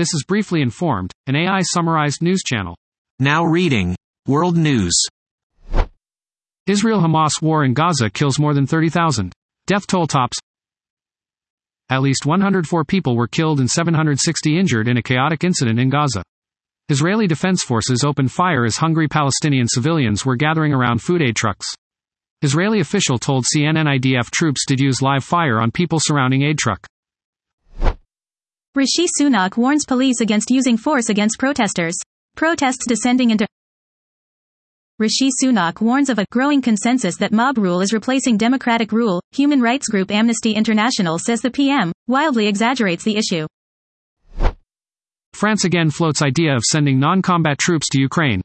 This is Briefly Informed, an AI summarized news channel. Now reading World News. Israel Hamas war in Gaza kills more than 30,000. Death toll tops. At least 104 people were killed and 760 injured in a chaotic incident in Gaza. Israeli defense forces opened fire as hungry Palestinian civilians were gathering around food aid trucks. Israeli official told CNN IDF troops did use live fire on people surrounding aid truck. Rishi Sunak warns police against using force against protesters. Protests descending into Rishi Sunak warns of a growing consensus that mob rule is replacing democratic rule. Human rights group Amnesty International says the PM wildly exaggerates the issue. France again floats idea of sending non-combat troops to Ukraine.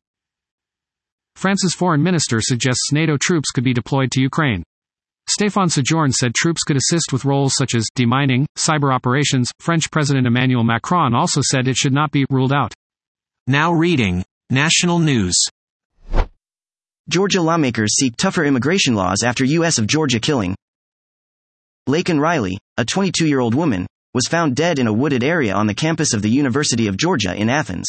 France's foreign minister suggests NATO troops could be deployed to Ukraine. Stéphane Séjourné said troops could assist with roles such as demining, cyber operations. French President Emmanuel Macron also said it should not be ruled out. Now reading National News. Georgia lawmakers seek tougher immigration laws after U.S. of Georgia killing. Laken Riley, a 22 year old woman, was found dead in a wooded area on the campus of the University of Georgia in Athens.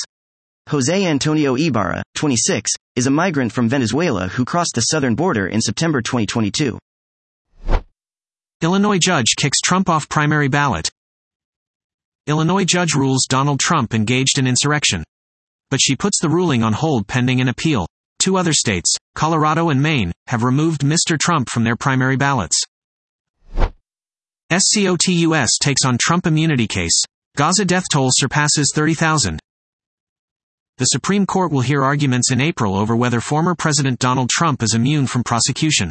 Jose Antonio Ibarra, 26, is a migrant from Venezuela who crossed the southern border in September 2022. Illinois judge kicks Trump off primary ballot. Illinois judge rules Donald Trump engaged in insurrection. But she puts the ruling on hold pending an appeal. Two other states, Colorado and Maine, have removed Mr. Trump from their primary ballots. SCOTUS takes on Trump immunity case. Gaza death toll surpasses 30,000. The Supreme Court will hear arguments in April over whether former President Donald Trump is immune from prosecution.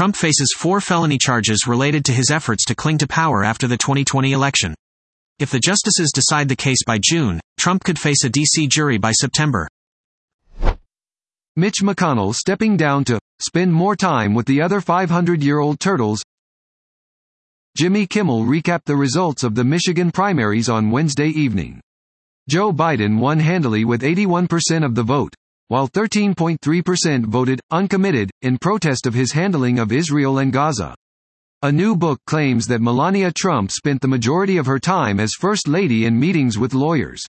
Trump faces four felony charges related to his efforts to cling to power after the 2020 election. If the justices decide the case by June, Trump could face a D.C. jury by September. Mitch McConnell stepping down to spend more time with the other 500 year old turtles. Jimmy Kimmel recapped the results of the Michigan primaries on Wednesday evening. Joe Biden won handily with 81% of the vote, while 13.3% voted uncommitted in protest of his handling of Israel and Gaza. A new book claims that Melania Trump spent the majority of her time as First Lady in meetings with lawyers.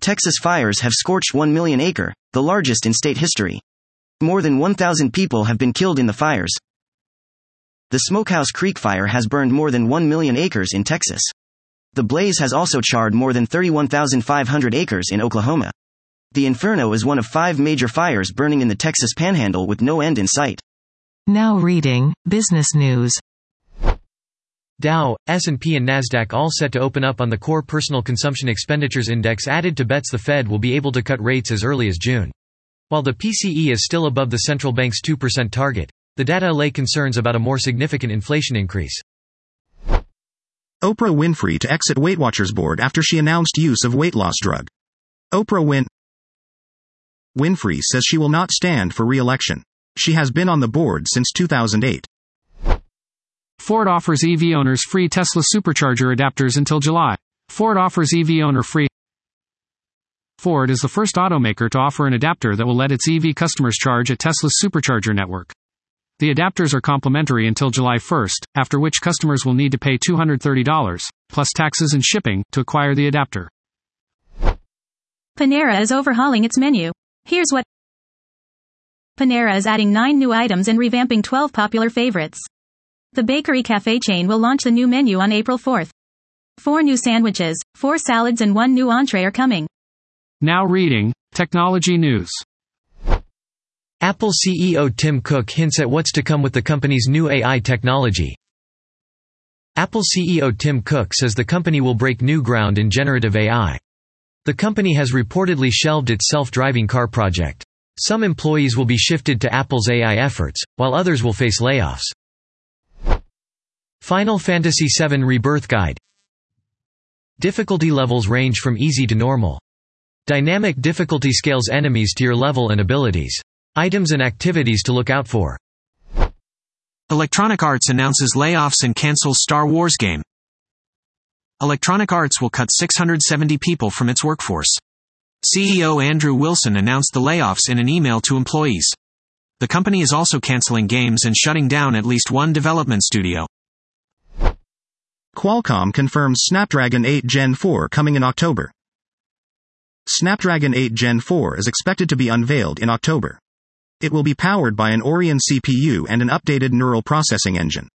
Texas fires have scorched 1 million acre, the largest in state history. More than 1,000 people have been killed in the fires. The Smokehouse Creek fire has burned more than 1 million acres in Texas. The blaze has also charred more than 31,500 acres in Oklahoma. The Inferno is one of five major fires burning in the Texas panhandle with no end in sight. Now reading Business News. Dow, S&P and Nasdaq all set to open up on the core personal consumption expenditures index added to bets the Fed will be able to cut rates as early as June. While the PCE is still above the central bank's 2% target, the data lay concerns about a more significant inflation increase. Oprah Winfrey to exit Weight Watchers board after she announced use of weight loss drug. Oprah Win Winfrey says she will not stand for re-election. She has been on the board since 2008. Ford offers EV owners free Tesla supercharger adapters until July. Ford offers EV owner free. Ford is the first automaker to offer an adapter that will let its EV customers charge at Tesla's supercharger network. The adapters are complimentary until July 1st, after which customers will need to pay $230, plus taxes and shipping, to acquire the adapter. Panera is overhauling its menu. Here's what Panera is adding 9 new items and revamping 12 popular favorites. The bakery cafe chain will launch the new menu on April 4th. Four new sandwiches, four salads, and one new entree are coming. Now reading Technology News. Apple CEO Tim Cook hints at what's to come with the company's new AI technology. Apple CEO Tim Cook says the company will break new ground in generative AI. The company has reportedly shelved its self-driving car project. Some employees will be shifted to Apple's AI efforts, while others will face layoffs. Final Fantasy VII Rebirth Guide Difficulty levels range from easy to normal. Dynamic difficulty scales enemies to your level and abilities. Items and activities to look out for. Electronic Arts announces layoffs and cancels Star Wars game. Electronic Arts will cut 670 people from its workforce. CEO Andrew Wilson announced the layoffs in an email to employees. The company is also canceling games and shutting down at least one development studio. Qualcomm confirms Snapdragon 8 Gen 4 coming in October. Snapdragon 8 Gen 4 is expected to be unveiled in October. It will be powered by an Oryon CPU and an updated neural processing engine.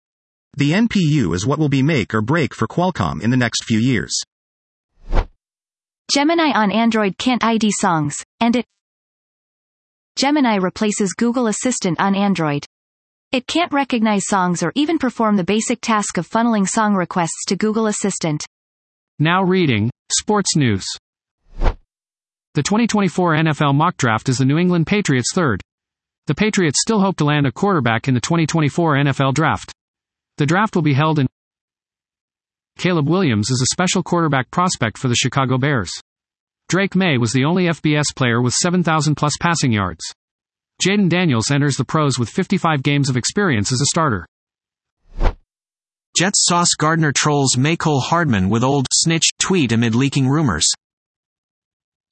The NPU is what will be make or break for Qualcomm in the next few years. Gemini on Android can't ID songs, and it Gemini replaces Google Assistant on Android. It can't recognize songs or even perform the basic task of funneling song requests to Google Assistant. Now reading, Sports News. The 2024 NFL mock draft is the New England Patriots' third. The Patriots still hope to land a quarterback in the 2024 NFL draft. The draft will be held in Caleb Williams is a special quarterback prospect for the Chicago Bears. Drake Maye was the only FBS player with 7,000 plus passing yards. Jayden Daniels enters the pros with 55 games of experience as a starter. Jets Sauce Gardner trolls Mecole Hardman with old snitch tweet amid leaking rumors.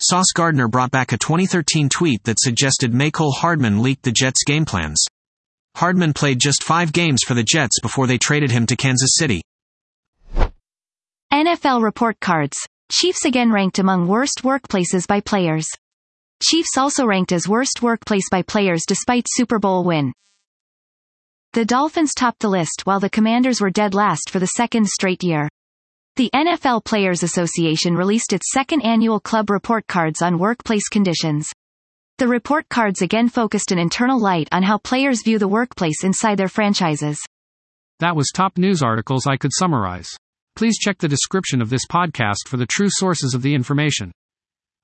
Sauce Gardner brought back a 2013 tweet that suggested Mecole Hardman leaked the Jets' game plans. Hardman played just five games for the Jets before they traded him to Kansas City. NFL report cards. Chiefs again ranked among worst workplaces by players. Chiefs also ranked as worst workplace by players despite Super Bowl win. The Dolphins topped the list while the Commanders were dead last for the second straight year. The NFL Players Association released its second annual club report cards on workplace conditions. The report cards again focused an internal light on how players view the workplace inside their franchises. That was top news articles I could summarize. Please check the description of this podcast for the true sources of the information.